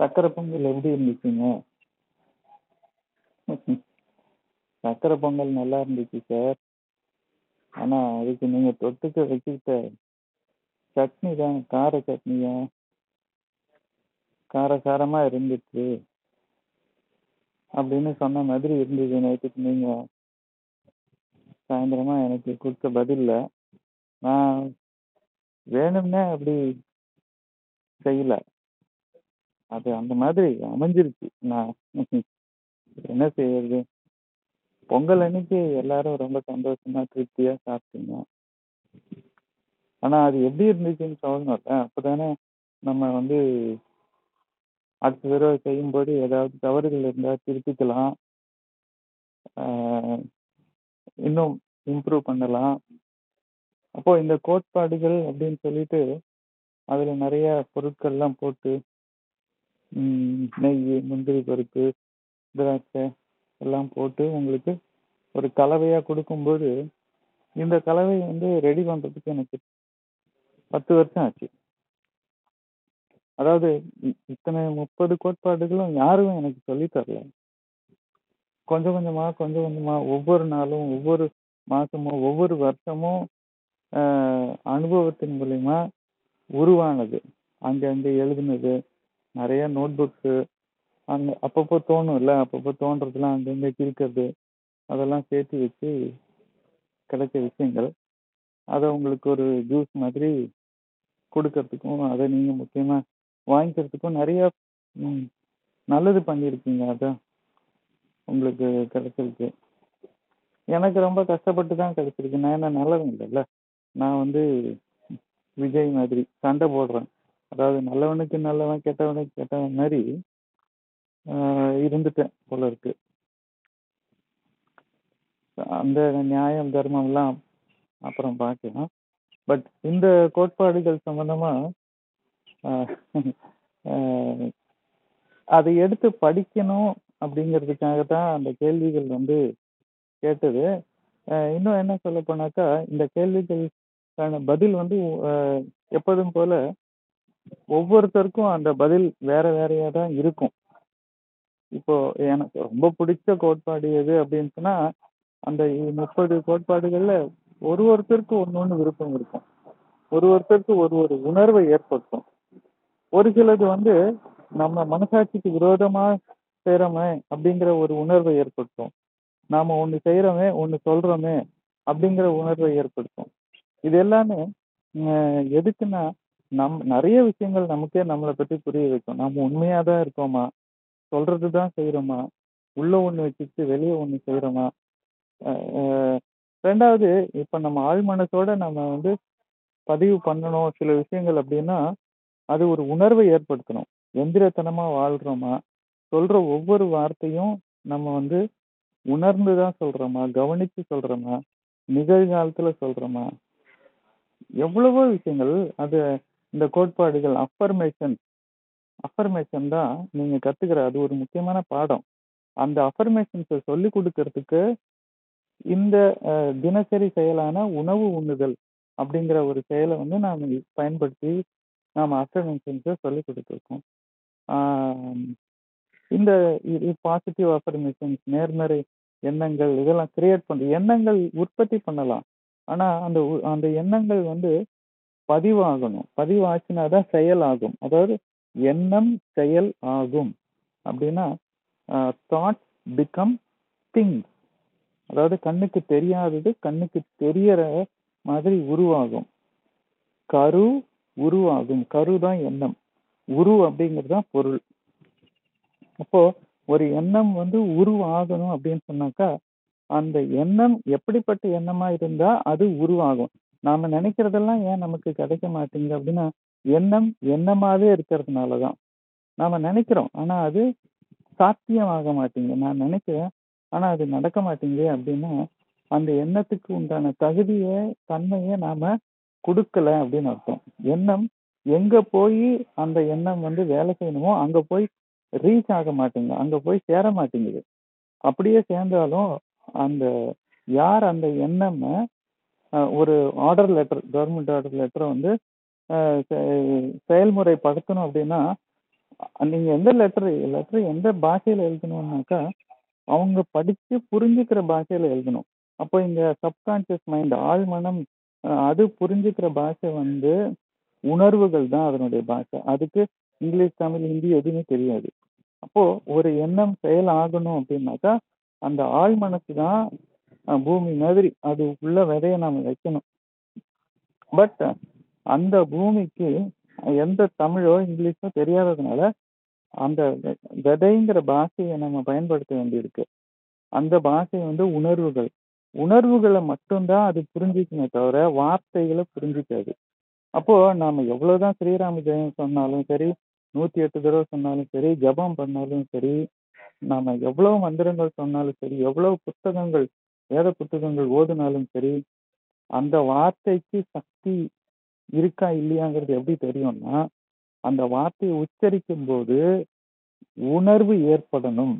சக்கரை பொங்கல் எப்படி இருந்துச்சுங்க? சக்கரை பொங்கல் நல்லா இருந்துச்சு சார் ஆனால் அதுக்கு நீங்கள் தொட்டுக்க வச்சுக்கிட்ட சட்னி தான் கார சட்னியா? கார சாரமாக இருந்துச்சு. அப்படின்னு சொன்ன மாதிரி இருந்தது நேற்றுக்கு நீங்கள் சாயந்தரமாக எனக்கு கொடுத்த பதிலில் நான் வேணும்னே அப்படி செய்யலை. அது அந்த மாதிரி அமைஞ்சிருச்சு. நான் என்ன செய்யறது பொங்கல் அன்னைக்கு எல்லாரும் ரொம்ப சந்தோஷமா திருப்தியா சாப்பிட்டீங்க. ஆனா அது எப்படி இருந்துச்சுன்னு சொல்லணும்ல அப்பதானே நம்ம வந்து அடுத்த தடவை செய்யும்போது ஏதாவது தவறுகள் இருந்தால் திருத்திக்கலாம். ஆஹ் இன்னும் இம்ப்ரூவ் பண்ணலாம். அப்போ இந்த கோட்பாடுகள் அப்படின்னு சொல்லிட்டு அதுல நிறைய பொருட்கள்லாம் போட்டு நெய் முந்திரி பருப்பு திராட்சை எல்லாம் போட்டு உங்களுக்கு ஒரு கலவையாக கொடுக்கும்போது இந்த கலவை வந்து ரெடி பண்ணுறதுக்கு எனக்கு பத்து வருஷம் ஆச்சு. அதாவது இத்தனை முப்பது கோட்பாடுகளும் யாரும் எனக்கு சொல்லித் தரல. கொஞ்சம் கொஞ்சமாக கொஞ்சம் கொஞ்சமாக ஒவ்வொரு நாளும் ஒவ்வொரு மாதமும் ஒவ்வொரு வருஷமும் அனுபவத்தின் மூலயமா உருவானது. அங்கங்க எழுதுனது நிறைய நோட் புக்ஸு அங்க அப்பப்போ தோணும்ல அப்பப்போ தோன்றதெல்லாம் அங்கங்கே கிறுக்கிறது அதெல்லாம் சேர்த்து வச்சு கிடைச்ச விஷயங்கள். அதை உங்களுக்கு ஒரு ஜூஸ் மாதிரி கொடுக்கறதுக்கும் அதை நீங்கள் முக்கியமாக வாங்கிக்கிறதுக்கும் நிறையா ம், நல்லது பண்ணியிருக்கீங்க. அதான் உங்களுக்கு கிடைச்சிருக்கு. எனக்கு ரொம்ப கஷ்டப்பட்டு தான் கிடைச்சிருக்கு. நான் என்ன நல்லவன் இல்லைல்ல. நான் வந்து விஜய் மாதிரி சண்டை போடுறேன். அதாவது நல்லவனுக்கு நல்லவன் கெட்டவனுக்கு கெட்டவன் மாதிரி இருந்துட்டேன் போல இருக்கு. அந்த நியாயம் தர்மம் எல்லாம் அப்புறம் பார்க்கலாம். பட் இந்த கோட்பாடுகள் சம்பந்தமா அதை எடுத்து படிக்கணும் அப்படிங்கிறதுக்காக தான் அந்த கேள்விகள் வந்து கேட்டது. இன்னும் என்ன சொல்ல போனாக்கா இந்த கேள்விகளுக்கான பதில் வந்து எப்போதும் போல ஒவ்வொருத்தருக்கும் அந்த பதில் வேற வேறையா தான் இருக்கும். இப்போ எனக்கு ரொம்ப பிடிச்ச கோட்பாடு எது அப்படின்னு சொன்னா அந்த முப்பது கோட்பாடுகள்ல ஒரு ஒருத்தருக்கு ஒன்னொன்னு விருப்பம் இருக்கும். ஒரு ஒருத்தருக்கு ஒரு ஒரு உணர்வை ஏற்படுத்தும். ஒரு சிலது வந்து நம்ம மனசாட்சிக்கு விரோதமா செய்யறோமே அப்படிங்கிற ஒரு உணர்வை ஏற்படுத்தும். நாம ஒண்ணு செய்யறோமே ஒண்ணு சொல்றோமே அப்படிங்கிற உணர்வை ஏற்படுத்தும். இது எல்லாமே எதுக்குன்னா நம் நிறைய விஷயங்கள் நமக்கே நம்மளை பற்றி புரிய வைக்கும். நம்ம உண்மையாக தான் இருக்கோமா? சொல்றது தான் செய்கிறோமா உள்ள ஒன்று வச்சுட்டு வெளியே ஒன்று செய்கிறோமா ரெண்டாவது இப்போ நம்ம ஆழ் மனசோட நம்ம வந்து பதிவு பண்ணணும் சில விஷயங்கள் அப்படின்னா அது ஒரு உணர்வை ஏற்படுத்தணும். எந்திரத்தனமாக வாழ்கிறோமா சொல்கிற ஒவ்வொரு வார்த்தையும் நம்ம வந்து உணர்ந்து தான் சொல்கிறோமா கவனித்து சொல்கிறோமா நிகழ்காலத்தில் சொல்கிறோமா எவ்வளவோ விஷயங்கள் அது இந்த கோட்பாடுகள் அஃபர்மேஷன் அஃபர்மேஷன் தான் நீங்கள் கற்றுக்கிற அது ஒரு முக்கியமான பாடம். அந்த அஃபர்மேஷன்ஸை சொல்லி கொடுக்கறதுக்கு இந்த தினசரி செயலான உணவு உண்ணுதல் அப்படிங்கிற ஒரு செயலை வந்து நாம் பயன்படுத்தி நாம் அஃபர்மேஷன்ஸை சொல்லி கொடுத்துருக்கோம். இந்த பாசிட்டிவ் அஃபர்மேஷன்ஸ் நேர்மறை எண்ணங்கள் இதெல்லாம் கிரியேட் பண்ணுற எண்ணங்கள் உற்பத்தி பண்ணலாம். ஆனால் அந்த உ- அந்த எண்ணங்கள் வந்து பதிவாகணும். பதிவாச்சுனா தான் செயல் ஆகும் அதாவது எண்ணம் செயல் ஆகும். அப்படின்னா தாட் பிகம் திங் அதாவது கண்ணுக்கு தெரியாதது கண்ணுக்கு தெரியற மாதிரி உருவாகும். கரு உருவாகும். கரு தான் எண்ணம். உரு அப்படிங்கிறது தான் பொருள். அப்போ ஒரு எண்ணம் வந்து உருவாகணும் அப்படின்னு சொன்னாக்கா அந்த எண்ணம் எப்படிப்பட்ட எண்ணமா இருந்தா அது உருவாகும். நாம நினைக்கிறதெல்லாம் ஏன் நமக்கு கிடைக்க மாட்டேங்குது அப்படின்னா எண்ணம் எண்ணமாவே இருக்கிறதுனாலதான். நாம நினைக்கிறோம் ஆனா அது சாத்தியமாக மாட்டேங்குது. நான் நினைக்கிறேன் ஆனா அது நடக்க மாட்டேங்குது அப்படின்னா அந்த எண்ணத்துக்கு உண்டான தகுதியை தன்மையை நாம கொடுக்கல அப்படின்னு அர்த்தம். எண்ணம் எங்க போய் அந்த எண்ணம் வந்து வேலை செய்யணுமோ அங்க போய் ரீச் ஆக மாட்டேங்குது. அங்க போய் சேர மாட்டேங்குது. அப்படியே சேர்ந்தாலும் அந்த யார் அந்த எண்ணம் ஒரு ஆர்டர் லெட்டர் கவர்மெண்ட் ஆர்டர் லெட்டரை வந்து அஹ், செ- செயல்முறைப்படுத்தணும் அப்படின்னா நீங்க எந்த லெட்டர் லெட்டர் எந்த பாஷையில எழுதணும்னாக்கா அவங்க படிச்சு புரிஞ்சுக்கிற பாஷையில எழுதணும். அப்போ இந்த சப்கான்ஷியஸ் மைண்ட் ஆழ்மனம் அது புரிஞ்சுக்கிற பாஷை வந்து உணர்வுகள் தான் அதனுடைய பாஷை. அதுக்கு இங்கிலீஷ் தமிழ் ஹிந்தி எதுவுமே தெரியாது. அப்போ ஒரு எண்ணம் செயல் ஆகணும் அப்படின்னாக்கா அந்த ஆழ் மனசு தான் பூமி மாதிரி அது உள்ள விதைய நாம வைக்கணும். பட் அந்த பூமிக்கு எந்த தமிழோ இங்கிலீஷோ தெரியாததுனால அந்த விதைங்கிற பாஷையை நம்ம பயன்படுத்த வேண்டியிருக்கு. அந்த பாஷை வந்து உணர்வுகள். உணர்வுகளை மட்டும்தான் அது புரிஞ்சுக்குமே தவிர வார்த்தைகளை புரிஞ்சுக்காது. அப்போ நாம எவ்வளவுதான் ஸ்ரீராம ஜெயம் சொன்னாலும் சரி நூத்தி எட்டு தடவை சொன்னாலும் சரி ஜெபம் பண்ணாலும் சரி நாம எவ்வளவு மந்திரங்கள் சொன்னாலும் சரி எவ்வளவு புத்தகங்கள் வேத புத்தகங்கள் ஓதுனாலும் சரி அந்த வார்த்தைக்கு சக்தி இருக்கா இல்லையாங்கிறது எப்படி தெரியும்னா அந்த வார்த்தையை உச்சரிக்கும் போது உணர்வு ஏற்படணும்.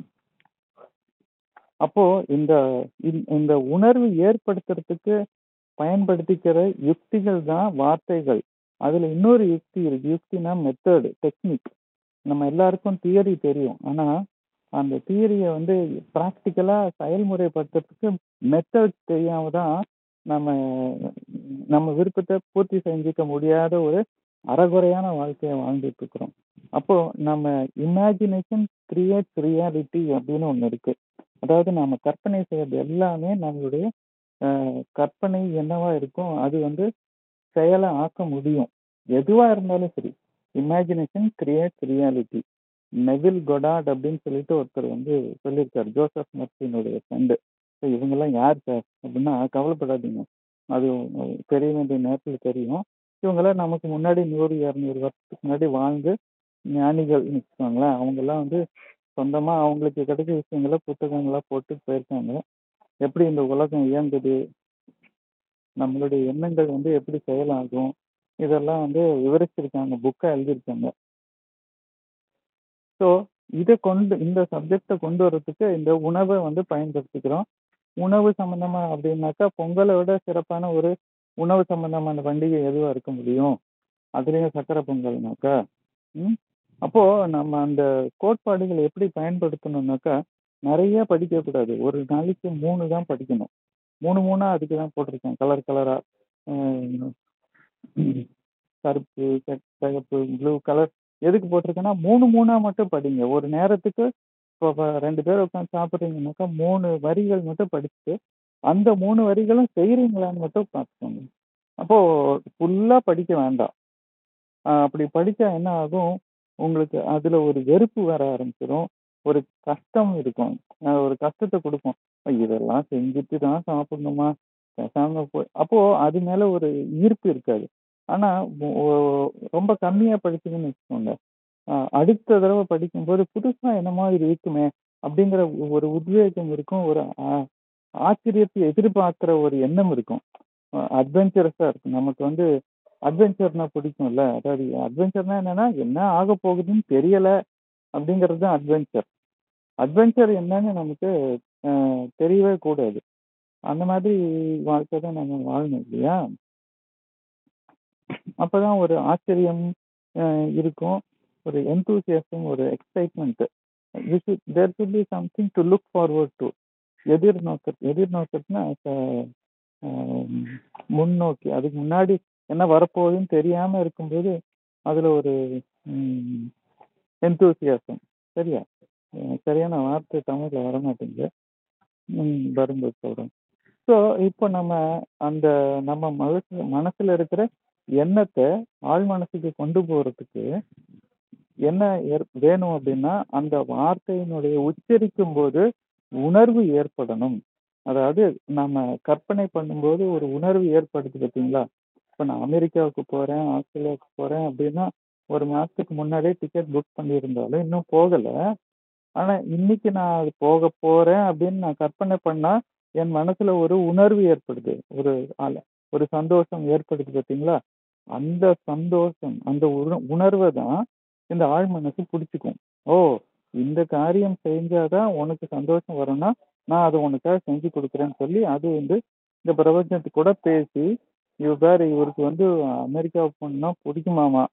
அப்போ இந்த இந்த- இந்த உணர்வு ஏற்படுத்துறதுக்கு பயன்படுத்திக்கிற யுக்திகள் தான் வார்த்தைகள். அதுல இன்னொரு யுக்தி இருக்கு. யுக்தினா மெத்தடு டெக்னிக் நம்ம எல்லாருக்கும் தியரி தெரியும். ஆனா அந்த தியரியை வந்து ப்ராக்டிக்கலா செயல்முறைப்படுத்துறதுக்கு மெத்தட் தெரியாம தான் நம்ம நம்ம விருப்பத்தை பூர்த்தி செஞ்சுக்க முடியாத ஒரு அறகுறையான வாழ்க்கையை வாழ்ந்துட்டு இருக்கிறோம். அப்போ நம்ம இமேஜினேஷன் கிரியேட்ஸ் ரியாலிட்டி அப்படின்னு ஒண்ணு இருக்கு. அதாவது நாம கற்பனை செய்யறது எல்லாமே நம்மளுடைய கற்பனை என்னவா இருக்கும் அது வந்து செயலை ஆக்க முடியும். எதுவா இருந்தாலும் சரி imagination creates reality Neville Goddard அப்படின்னு சொல்லிட்டு ஒருத்தர் வந்து சொல்லியிருக்காரு. ஜோசப் மர்சினுடைய ஃப்ரெண்டு இவங்கெல்லாம் யார் சார் அப்படின்னா கவலைப்படாதீங்க. அது தெரிய வேண்டிய நேரத்தில் தெரியும். இவங்கெல்லாம் நமக்கு முன்னாடி நூறு இரநூறு வருஷத்துக்கு முன்னாடி வாழ்ந்து ஞானிகள் வச்சுக்கோங்களேன். அவங்கெல்லாம் வந்து சொந்தமாக அவங்களுக்கு கிடைச்ச விஷயங்களை புத்தகங்களாக போட்டு போயிருக்காங்க. எப்படி இந்த உலகம் இயங்குது? நம்மளுடைய எண்ணங்கள் வந்து எப்படி செயலாகும்? இதெல்லாம் வந்து விவரிச்சிருக்காங்க. புக்காக எழுதியிருக்காங்க. ஸோ இதை கொண்டு இந்த சப்ஜெக்டை கொண்டு வர்றதுக்கு இந்த உணவை வந்து பயன்படுத்திக்கிறோம். உணவு சம்பந்தமா அப்படின்னாக்கா பொங்கலை விட சிறப்பான ஒரு உணவு சம்பந்தமான பண்டிகை எதுவாக இருக்க முடியும்? அதுலேயும் சக்கரை பொங்கல்னாக்கா ம்? அப்போது நம்ம அந்த கோட்பாடுகளை எப்படி பயன்படுத்தணும்னாக்கா நிறைய படிக்கக்கூடாது ஒரு நாளைக்கு மூணு தான் படிக்கணும். மூணு மூணாக அதுக்கு தான் போட்டிருக்கேன். கலர் கலராக கருப்பு செ- சிகப்பு ப்ளூ கலர் எதுக்கு போட்டிருக்கேன்னா மூணு மூணா மட்டும் படிங்க. ஒரு நேரத்துக்கு இப்போ ரெண்டு பேர் உட்காந்து சாப்பிட்றீங்கனாக்கா மூணு வரிகள் மட்டும் படிச்சுட்டு அந்த மூணு வரிகளும் செய்கிறீங்களான்னு மட்டும் பார்த்துக்கோங்க. அப்போ ஃபுல்லா படிக்க வேண்டாம். ஆஹ் அப்படி படிச்சா என்ன ஆகும்? உங்களுக்கு அதுல ஒரு வெறுப்பு வர ஆரம்பிச்சிடும் ஒரு கஷ்டம் இருக்கும். ஆஹ் ஒரு கஷ்டத்தை கொடுக்கும். இதெல்லாம் செஞ்சுட்டு தான் சாப்பிடணுமா? பேசாமல் போய் அப்போ அது மேல ஒரு ஈர்ப்பு இருக்காது. ஆனா ரொம்ப கம்மியா படிச்சீங்கன்னு வச்சுக்கோங்க. அடுத்த தடவை படிக்கும்போது புதுசா என்னமா இது இருக்குமே அப்படிங்கிற ஒரு உத்வேகம் இருக்கும் ஒரு ஆச்சரியத்தை எதிர்பார்க்கிற ஒரு எண்ணம் இருக்கும். அட்வென்ச்சரஸா இருக்கும். நமக்கு வந்து அட்வென்ச்சர்னா பிடிக்கும்ல. அதாவது அட்வென்ச்சர்னா என்னன்னா என்ன ஆக போகுதுன்னு தெரியல அப்படிங்கிறது தான் அட்வென்ச்சர் அட்வென்ச்சர் என்னன்னு நமக்கு தெரியவே கூடாது. அந்த மாதிரி வாழ்க்கை தான் நம்ம வாழணும் இல்லையா? அப்போதான் ஒரு ஆச்சரியம் இருக்கும். ஒரு enthusiasm ஒரு excitement there should be something to look forward to எதிர்நோக்க எதிர்நோக்கத்துனா முன்னோக்கி அதுக்கு முன்னாடி என்ன வரப்போகுதுன்னு தெரியாமல் இருக்கும்போது அதில் ஒரு எந்தூசியாசம் சரியா? சரியான வார்த்தை தமிழில் வர மாட்டேங்குது ம், வரும்போது சொல்கிறேன் ஸோ இப்போ நம்ம அந்த நம்ம மனசு மனசில் இருக்கிற எண்ணத்தை ஆழ் மனசுக்கு கொண்டு போறதுக்கு என்ன ஏற்- வேணும் அப்படின்னா அந்த வார்த்தையினுடைய உச்சரிக்கும் போது உணர்வு ஏற்படணும். அதாவது நம்ம கற்பனை பண்ணும்போது ஒரு உணர்வு ஏற்படுது பார்த்தீங்களா? இப்போ நான் அமெரிக்காவுக்கு போறேன் ஆஸ்திரேலியாவுக்கு போறேன் அப்படின்னா ஒரு மாசத்துக்கு முன்னாடியே டிக்கெட் புக் பண்ணியிருந்தாலும் இன்னும் போகல. ஆனா இன்னைக்கு நான் அது போக போறேன் அப்படின்னு நான் கற்பனை பண்ணா என் மனசுல ஒரு உணர்வு ஏற்படுது. ஒரு ஒரு சந்தோஷம் ஏற்படுது பார்த்தீங்களா? அந்த சந்தோஷம் அந்த உண- உணர்வை தான் இந்த ஆழ் மனசு பிடிச்சிக்கும். ஓ இந்த காரியம் செஞ்சாதான் உனக்கு சந்தோஷம் வரும்னா நான் அதை உனக்காக செஞ்சு கொடுக்குறேன்னு சொல்லி அது வந்து இந்த பிரபஞ்சத்து கூட பேசி இவர் இவருக்கு வந்து அமெரிக்காவுக்கு போனா பிடிக்குமாமா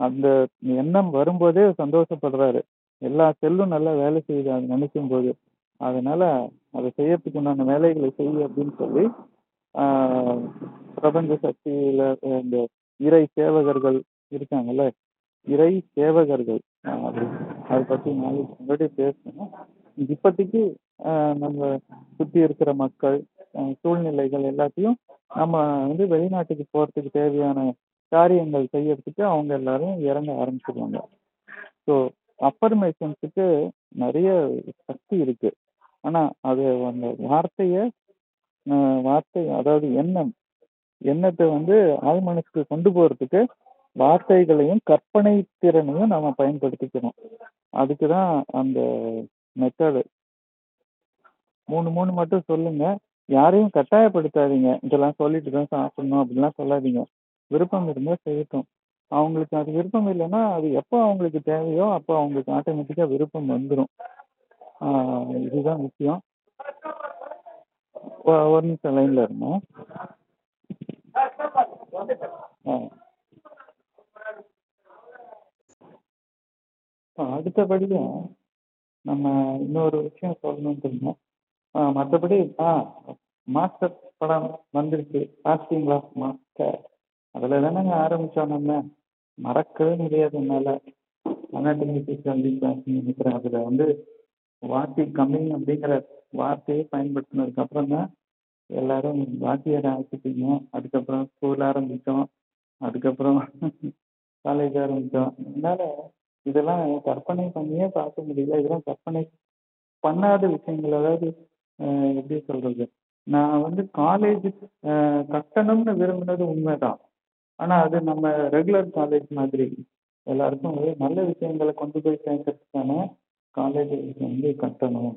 அந்த எண்ணம் வரும்போதே சந்தோஷப்படுறாரு. எல்லா செல்லும் நல்லா வேலை செய்யுது அது நினைக்கும் போது அதனால அதை செய்யறதுக்கு உண்டான வேலைகளை செய்ய அப்படின்னு சொல்லி ஆஹ் பிரபஞ்ச சக்தியில இந்த இறை சேவகர்கள் இருக்காங்கல்ல? இறை சேவகர்கள். அதை பத்தி நாளைக்கு முன்னாடி பேசணும். இப்போதைக்கு ஆஹ் நம்ம சுத்தி இருக்கிற மக்கள் சூழ்நிலைகள் எல்லாத்தையும் நம்ம வந்து வெளிநாட்டுக்கு போறதுக்கு தேவையான காரியங்கள் செய்யறதுக்கு அவங்க எல்லாரும் இறங்க ஆரம்பிச்சிருவாங்க. ஸோ அஃபர்மேஷன்ஸுக்கு நிறைய சக்தி இருக்கு. ஆனா அது அந்த வார்த்தைய ஆஹ் வார்த்தை அதாவது எண்ணம் எண்ணத்தை வந்து ஆழ்மனசுக்கு கொண்டு போறதுக்கு வார்த்தைகளையும் கற்பனை திறனையும் நம்ம பயன்படுத்திக்கணும். அதுக்கு தான் அந்த மெத்தடு மூணு மூணு மட்டும் சொல்லுங்க. யாரையும் கட்டாயப்படுத்தாதீங்க. இதெல்லாம் சொல்லிட்டு தான் சாப்பிடணும் அப்படிலாம் சொல்லாதீங்க. விருப்பம் இருந்தால் செய்யட்டும். அவங்களுக்கு அது விருப்பம் இல்லைன்னா அது எப்போ அவங்களுக்கு தேவையோ அப்போ அவங்களுக்கு ஆட்டோமேட்டிக்காக விருப்பம் வந்துடும் இதுதான் விஷயம் ஒரு நிமிஷம் லைனில் இருந்தோம் ஆ. அடுத்தபடியும் நம்ம இன்னொரு விஷயம் சொல்லணும்னு இருந்தோம் மற்றபடி ஆ மாஸ்டர் படம் வந்துருச்சு பார்த்தீங்களா மாஸ்டர் அதில் தானேங்க ஆரம்பித்தோம் நம்ம? மறக்கவே முடியாது என்னால். அனாட்டமி நினைக்கிறேன். அதில் வந்து வாத்தி கம்மிங் அப்படிங்கிற வார்த்தையை பயன்படுத்தினதுக்கு அப்புறம் தான் எல்லாரும் வாத்தியாரை ஆக்கிட்டீங்க. அதுக்கப்புறம் ஸ்கூல் ஆரம்பித்தோம். அதுக்கப்புறம் காலேஜ் ஆரம்பித்தோம். என்னால் இதெல்லாம் கற்பனை பண்ணியே பார்க்க முடியல. இதெல்லாம் கற்பனை பண்ணாத விஷயங்கள். அதாவது எப்படி சொல்றது? நான் வந்து காலேஜ் கட்டணும்னு விரும்பினது உண்மைதான். ஆனா அது நம்ம ரெகுலர் காலேஜ் மாதிரி. எல்லாருக்கும் ஒரு நல்ல விஷயங்களை கொண்டு போய் சேர்க்கறதுக்கான காலேஜ் வந்து கட்டணும்.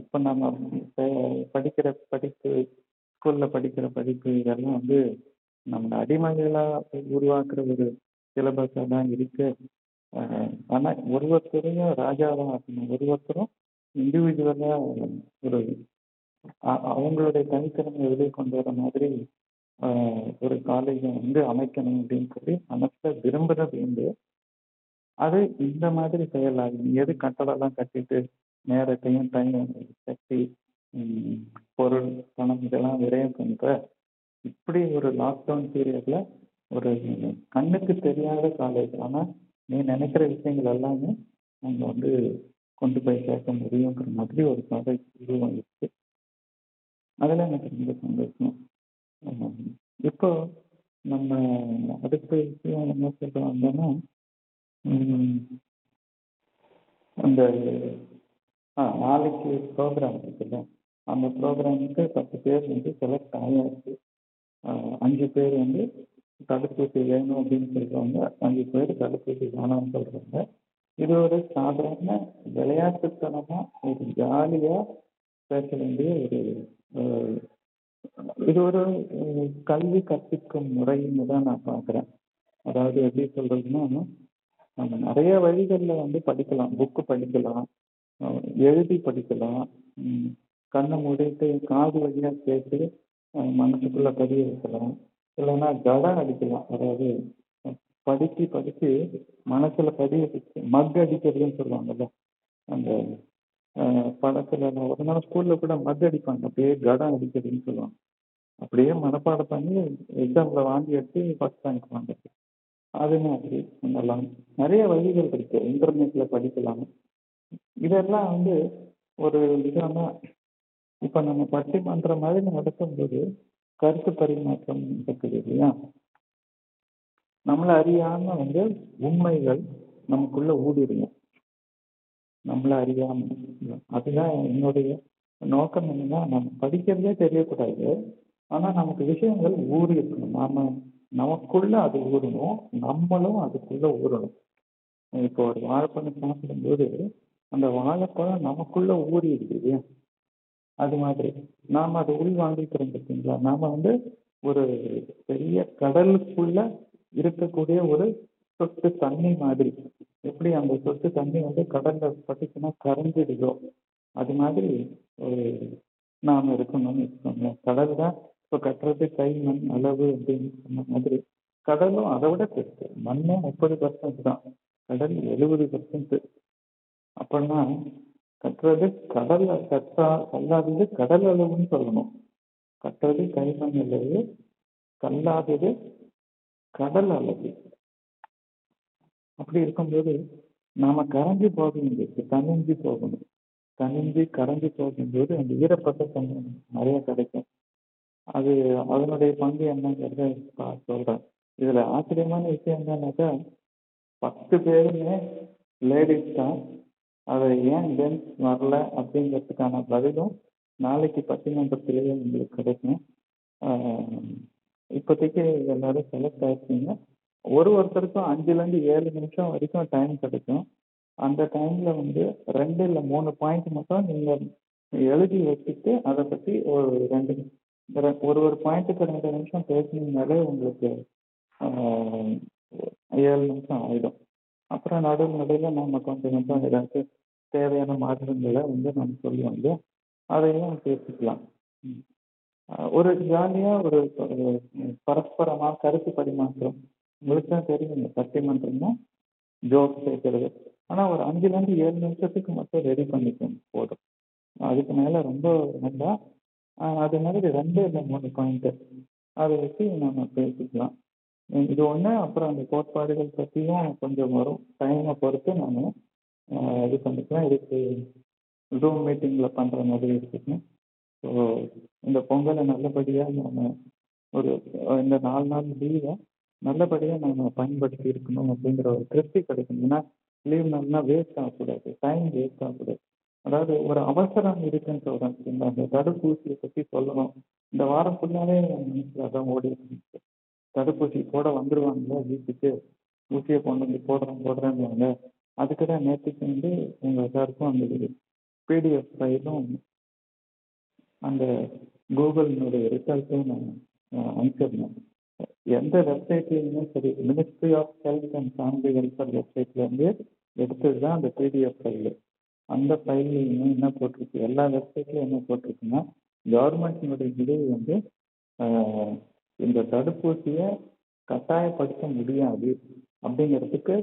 இப்போ நம்ம இப்போ படிக்கிற படிப்பு ஸ்கூல்ல படிக்கிற படிப்பு இதெல்லாம் வந்து நம்ம அடிமைகளா உருவாக்குற ஒரு சிலபஸாக தான் இருக்கு. ஆனால் ஆனா ஒரு ஒருத்தரையும் ராஜாவா ஆக்கணும். ஒரு ஒருத்தரும் இண்டிவிஜுவலா ஒரு அவங்களுடைய தனித்திறமை வெளியே கொண்டு வர மாதிரி ஒரு காலேஜை வந்து அமைக்கணும் அப்படின்னு சொல்லி மனசுல விரும்புறது உண்டு. அது இந்த மாதிரி செயலாகும் எது கட்டடம்லாம் கட்டிட்டு நேரத்தையும் டைம் சக்தி பொருள் பணம் இதெல்லாம் விரயம் பண்ற இப்படி ஒரு லாக்டவுன் பீரியட்ல ஒரு கண்ணுக்கு தெரியாத காலேஜ் ஆனால் நீ நினைக்கிற விஷயங்கள் எல்லாமே அங்க வந்து கொண்டு போய் சேர்க்க முடியுங்கிற மாதிரி ஒரு காலேஜ் உருவாகிருக்கு அதெல்லாம் எனக்கு ரொம்ப சந்தோஷம். இப்போ நம்ம அடுத்த விஷயம் என்ன சொல்ல வந்தோம்னா அந்த ஆ நாளைக்கு ப்ரோக்ராம் இருக்குல்ல? அந்த ப்ரோக்ராமுக்கு பத்து பேர் வந்து செலக்ட் ஆயாச்சு. அஞ்சு பேர் வந்து தடுப்பூசி வேணும் அப்படின்னு சொல்கிறவங்க அஞ்சு பேர் தடுப்பூசி வேணாம்னு சொல்கிறாங்க இது ஒரு சாதாரண விளையாட்டுத்தனமாக ஒரு ஜாலியாக பேச வேண்டிய ஒரு இது ஒரு கல்வி கற்பிக்கும் முறைன்னு தான் நான் பார்க்குறேன். அதாவது எப்படி சொல்கிறதுன்னா நம்ம நிறைய வழிகளில் வந்து படிக்கலாம் புக்கு படிக்கலாம். எழுதி படிக்கலாம். கண்ணை மூடிட்டு காது வழியாக கேட்டு மனசுக்குள்ளே மனசுக்குள்ள பதிய வைக்கலாம். இல்லைன்னா ஜடம் அடிக்கலாம். அதாவது படித்து படித்து மனசில் பதிய வச்சு மக் அடிக்கிறதுன்னு சொல்லுவாங்கல்ல. அந்த படத்தில் ஒரு நாள் ஸ்கூலில் கூட மக் அடிப்பாங்க. அப்படியே கடம் அடிக்கிறதுன்னு சொல்லுவாங்க. அப்படியே மனப்பாடம் பண்ணி எக்ஸாமில் வாங்கி எடுத்து ஃபஸ்ட் ரேங்க் வாங்குறது. அது மாதிரி பண்ணலாம். நிறைய வழிகள் இருக்குது இன்டர்நெட்டில் படிக்கலாம். இதெல்லாம் வந்து ஒரு விதமா இப்ப நம்ம பட்டிமன்றம் மாதிரி நடக்கும்போது கருத்து பரிமாற்றம் இருக்குது இல்லையா? நம்மள அறியாம வந்து உண்மைகள் நமக்குள்ள ஊடுருவோம். நம்மள அறியாம. அதுதான் என்னுடைய நோக்கம் என்னன்னா நம்ம படிக்கிறதே தெரியக்கூடாது. ஆனா நமக்கு விஷயங்கள் ஊறி இருக்கணும் நாம நமக்குள்ள அது ஊறணும். நம்மளும் அதுக்குள்ள ஊறணும். இப்போ ஒரு வாழைப்பழம் சாப்பிடும்போது அந்த வாழைப்பழம் நமக்குள்ள ஊறிடுது இல்லையா? அது மாதிரி. நாம அதை உள் வாங்கிக்கிறோம் பார்த்தீங்களா? நாம வந்து ஒரு பெரிய கடலுக்குள்ள இருக்கக்கூடிய ஒரு சொட்டு தண்ணி மாதிரி. எப்படி அந்த சொட்டு தண்ணி வந்து கடல்ல பட்டுச்சுன்னா கரைஞ்சிடுதோ அது மாதிரி ஒரு நாம இருக்கணும்னு வச்சுக்கோங்களேன். கடல் தான் இப்போ கட்டுறது கை மண் அளவு அப்படின்னு சொன்ன மாதிரி. கடலும் அதை விட பெருசு. மண்ணும் முப்பது பர்சன்ட் தான். கடல் எழுபது பர்சன்ட் அப்படின்னா கட்டுறது கடல்ல கட்டா கல்லாதது கடல் அளவுன்னு சொல்லணும். கட்டுறது கைமண் அளவு கல்லாதது கடல் அளவு. அப்படி இருக்கும்போது நாம கரைஞ்சு போக வேண்டியது தனிஞ்சு போகணும். தனிஞ்சு கரைஞ்சு போகும்போது அந்த ஈரப்பட்ட தன்மை நிறைய கிடைக்கும். அது அதனுடைய பங்கு என்னங்கிறத சொல்றேன். இதுல ஆச்சரியமான விஷயம் என்னன்னாக்கா பத்து பேருமே லேடிஸ் தான். அது ஏன் டென்ஸ் வரல அப்படிங்கிறதுக்கான பதிலும் நாளைக்கு பட்டிமன்றத்திலேயே உங்களுக்கு கிடைக்கும். இப்போதைக்கு எல்லாரும் செலக்ட் ஆயிருக்கீங்க. ஒரு ஒருத்தருக்கும் அஞ்சுலேருந்து ஏழு நிமிஷம் வரைக்கும் டைம் கிடைக்கும். அந்த டைமில் வந்து ரெண்டு இல்லை மூணு பாயிண்ட் மட்டும் நீங்கள் எழுதி வச்சுட்டு அதை பற்றி ஒரு ரெண்டு ஒரு ஒரு பாயிண்ட்டுக்கு ரெண்டு நிமிஷம் பேசுனீங்கனாலே உங்களுக்கு ஏழு நிமிஷம் ஆகிடும் அப்புறம் நடுவு நடுவில் நம்ம கொஞ்சம் கொஞ்சம் ஏதாச்சும் தேவையான மாற்றங்களை வந்து நம்ம சொல்லி வந்து அதையும் பேசிக்கலாம் ம். ஒரு ஜாலியாக ஒரு ஒரு பரஸ்பரமாக கருத்து பரிமாற்றம். உங்களுக்கு தான் தெரியும் இந்த பட்டிமன்றம்னா ஜோக் சேர்க்கிறது. ஆனால் ஒரு அஞ்சுலேருந்து ஏழு நிமிஷத்துக்கு மட்டும் ரெடி பண்ணிக்கணும் போதும். அதுக்கு மேலே ரொம்ப வேண்டாம். அது மாதிரி ரெண்டு இல்லை மூணு பாயிண்ட்டு அதை வச்சு நம்ம பேசிக்கலாம். இது ஒன்று அப்புறம் அந்த கோட்பாடுகள் பற்றியும் கொஞ்சம் வரும். டைமை பொறுத்து நான் இது பண்ணிக்கலாம். இதுக்கு ஜூம் மீட்டிங்கில் பண்ணுற மாதிரி இருக்கட்டும் ஸோ இந்த பொங்கலை நல்லபடியாக நாம் ஒரு இந்த நாலு நாள் லீவை நல்லபடியாக நாம் பயன்படுத்தி இருக்கணும் அப்படிங்கிற ஒரு திருப்தி கிடைக்கும். ஏன்னா லீவ் நாள்னா வேஸ்ட் ஆகக்கூடாது. டைம் வேஸ்ட் ஆகக்கூடாது. அதாவது ஒரு அவசரம் இருக்குன்னு சொல்கிறேன் சரிங்களா அந்த தடுப்பூசியை பற்றி சொல்லணும். இந்த வாரம் ஃபுல்லாகவே என் மனசில் அதான் ஓடிட்டு இருந்துச்சு தடுப்பூசி போட வந்துருவாங்களா வீட்டுக்கு? ஊசியை கொண்டு வந்து போடுறேன் போடுறேன்னு அதுக்கு தான் நேற்றுக்கு வந்து உங்கள் எல்லாருக்கும் அந்த பிடிஎஃப் ஃபைலும் அந்த கூகுளினுடைய ரிசல்ட்டும் நான் அனுப்பிச்சிருந்தேன் எந்த வெப்சைட்லையுமே சரி ministry of health and family welfare வெப்சைட்லேருந்து எடுத்தது தான் அந்த பிடிஎஃப் ஃபைலு அந்த ஃபைல்லையுமே என்ன போட்டிருக்கு? எல்லா வெப்சைட்லையும் என்ன போட்டிருக்குன்னா கவர்மெண்ட்டினுடைய முடிவு வந்து இந்த தடுப்பூசியை கட்டாயப்படுத்த முடியாது அப்படிங்கிறதுக்கு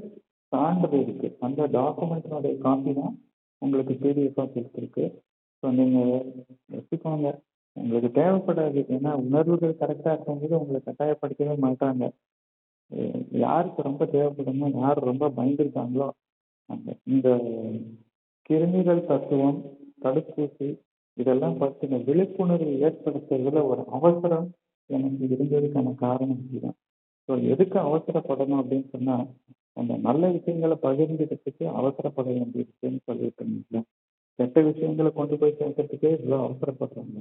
சான்று இருக்கு அந்த டாக்குமெண்ட்டினுடைய காப்பி தான் உங்களுக்கு பிடிஎஃப்பாக கொடுத்துருக்கு. ஸோ நீங்கள் வச்சுக்கோங்க. உங்களுக்கு தேவைப்படாது. ஏன்னா உணர்வுகள் கரெக்டாக இருக்கும்போது உங்களை கட்டாயப்படுத்தவே மாட்டாங்க. யாருக்கு ரொம்ப தேவைப்படுமோ யார் ரொம்ப பயந்துருக்காங்களோ அந்த இந்த கிருமிகள் தத்துவம் தடுப்பூசி இதெல்லாம் பற்றின விழிப்புணர்வு ஏற்படுத்துறதுல ஒரு அவசரம் எனக்கு இருந்ததுக்கான காரணம் இதுதான். ஸோ எதுக்கு அவசரப்படணும் அப்படின்னு சொன்னால் அந்த நல்ல விஷயங்களை பகிர்ந்துக்கிறதுக்கு அவசரப்பட வேண்டியிருக்குன்னு சொல்லிட்டு இருந்தீங்களா? கெட்ட விஷயங்களை கொண்டு போய் சேர்க்கறதுக்கே இவ்வளோ அவசரப்படுறாங்க.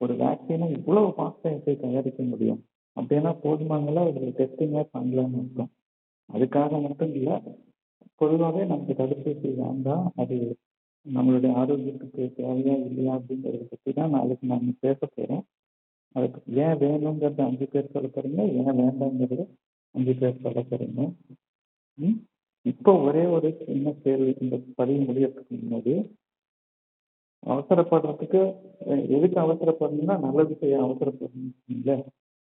ஒரு வேக்சினை இவ்வளோ ஃபாஸ்ட்டாக எப்படி தயாரிக்க முடியும்? அப்படின்னா போதுமானங்களா ஒரு டெஸ்டிங்காக பண்ணலான்னு அர்த்தம் அதுக்காக மட்டும் இல்லை பொதுவாகவே நமக்கு தடுப்பூசி வேண்டாம் அது நம்மளுடைய ஆரோக்கியத்துக்கு தேவையா இல்லையா அப்படிங்கிறத பற்றி தான் நாளைக்கு நான் பேச போகிறேன் அதுக்கு ஏன் வேணுங்கிறத அஞ்சு பேர் சொல்ல போகிறீங்க ஏன் வேண்டாங்கிறத அஞ்சு பேர் சொல்ல போகிறீங்க ம்? இப்போ ஒரே ஒரு சின்ன கேள்வி இந்த பதிவு முடியறதுக்கு முன்னாடி அவசரப்படுறதுக்கு எதுக்கு அவசரப்படணும்னா நல்லது செய்ய அவசரப்படணும்ல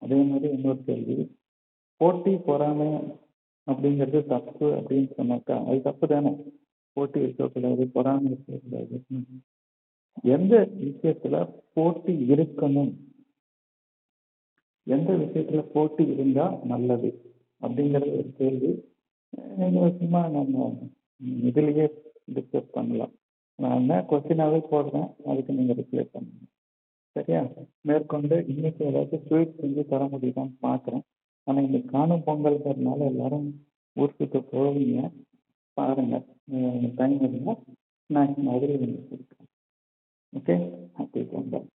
அதே மாதிரி இன்னொரு கேள்வி போட்டி பொறாமை அப்படிங்கிறது தப்பு அப்படின்னு சொன்னாக்கா அது தப்பு தானே? போட்டி இருக்கக்கூடாது பொறாமை இருக்கக்கூடாது. எந்த விஷயத்துல போட்டி இருக்கணும்? எந்த விஷயத்துல போட்டி இருந்தா நல்லது? அப்படிங்கிறது ஒரு கேள்வி. நீங்க சும்மா நம்ம இதுலேயே இதுலயே டிஸ்கஸ் பண்ணலாம். நான் என்ன கொஸ்டினாவே போடுறேன். அதுக்கு நீங்க ரிப்ளை பண்ணுங்க. சரியா? மேற்கொண்டு இன்னைக்கு ஏதாச்சும் ஸ்வீட் செஞ்சு தர முடியுதான்னு பார்க்குறேன் ஆனால் இன்னைக்கு காணும் பொங்கல்ங்கிறதுனால எல்லாரும் ஊர் சுத்த போவீங்க. பாருங்க. டைம் இருந்தால் ஸ்நாக்ஸ் மாதிரி உங்களுக்கு கொடுக்குறேன் ஓகே ஹாப்பி பொங்கல்